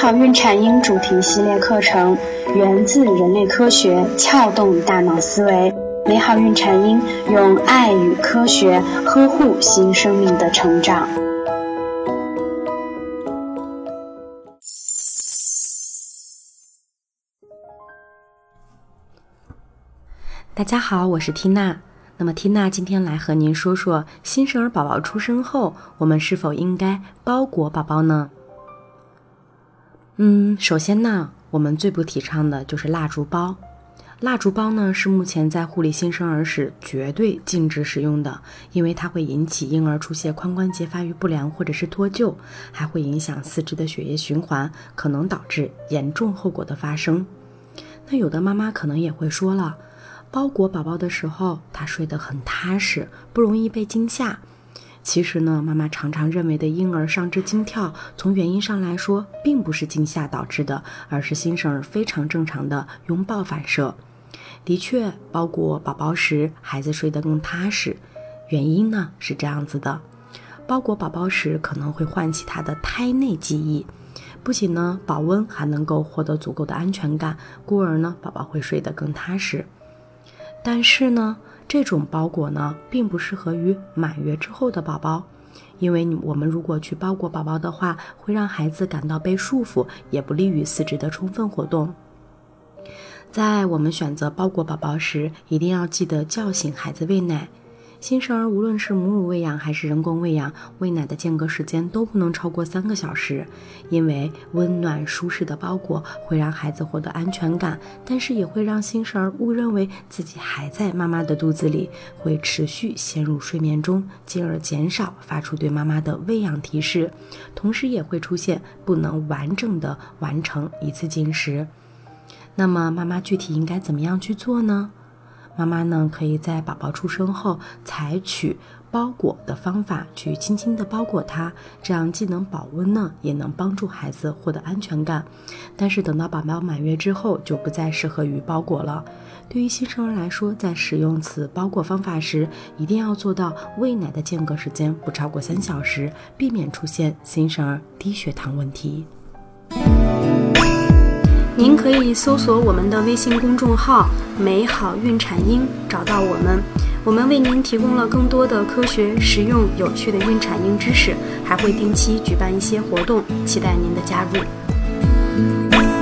好孕产婴主题系列课程源自人类科学，撬动大脑思维。美好孕产婴用爱与科学呵护新生命的成长。大家好，我是缇娜。那么缇娜今天来和您说说，新生儿宝宝出生后，我们是否应该包裹宝宝呢？嗯，首先呢，我们最不提倡的就是蜡烛包。蜡烛包呢，是目前在护理新生儿时绝对禁止使用的，因为它会引起婴儿出现髋关节发育不良或者是脱臼，还会影响四肢的血液循环，可能导致严重后果的发生。那有的妈妈可能也会说了，包裹宝宝的时候，他睡得很踏实，不容易被惊吓。其实呢，妈妈常常认为的婴儿上肢惊跳，从原因上来说，并不是惊吓导致的，而是新生儿非常正常的拥抱反射。的确，包裹宝宝时，孩子睡得更踏实。原因呢是这样子的：包裹宝宝时可能会唤起他的胎内记忆，不仅呢保温，还能够获得足够的安全感，故而呢宝宝会睡得更踏实。但是呢。这种包裹呢，并不适合于满月之后的宝宝，因为我们如果去包裹宝宝的话，会让孩子感到被束缚，也不利于四肢的充分活动。在我们选择包裹宝宝时，一定要记得叫醒孩子喂奶。新生儿无论是母乳喂养还是人工喂养，喂奶的间隔时间都不能超过三个小时，因为温暖舒适的包裹会让孩子获得安全感，但是也会让新生儿误认为自己还在妈妈的肚子里，会持续陷入睡眠中，进而减少发出对妈妈的喂养提示，同时也会出现不能完整的完成一次进食。那么妈妈具体应该怎么样去做呢？妈妈呢，可以在宝宝出生后采取包裹的方法，去轻轻的包裹它，这样既能保温呢，也能帮助孩子获得安全感。但是等到宝宝满月之后，就不再适合于包裹了。对于新生儿来说，在使用此包裹方法时，一定要做到喂奶的间隔时间不超过三小时，避免出现新生儿低血糖问题。您可以搜索我们的微信公众号“美好孕产英”，找到我们。我们为您提供了更多的科学、实用、有趣的孕产英知识，还会定期举办一些活动，期待您的加入。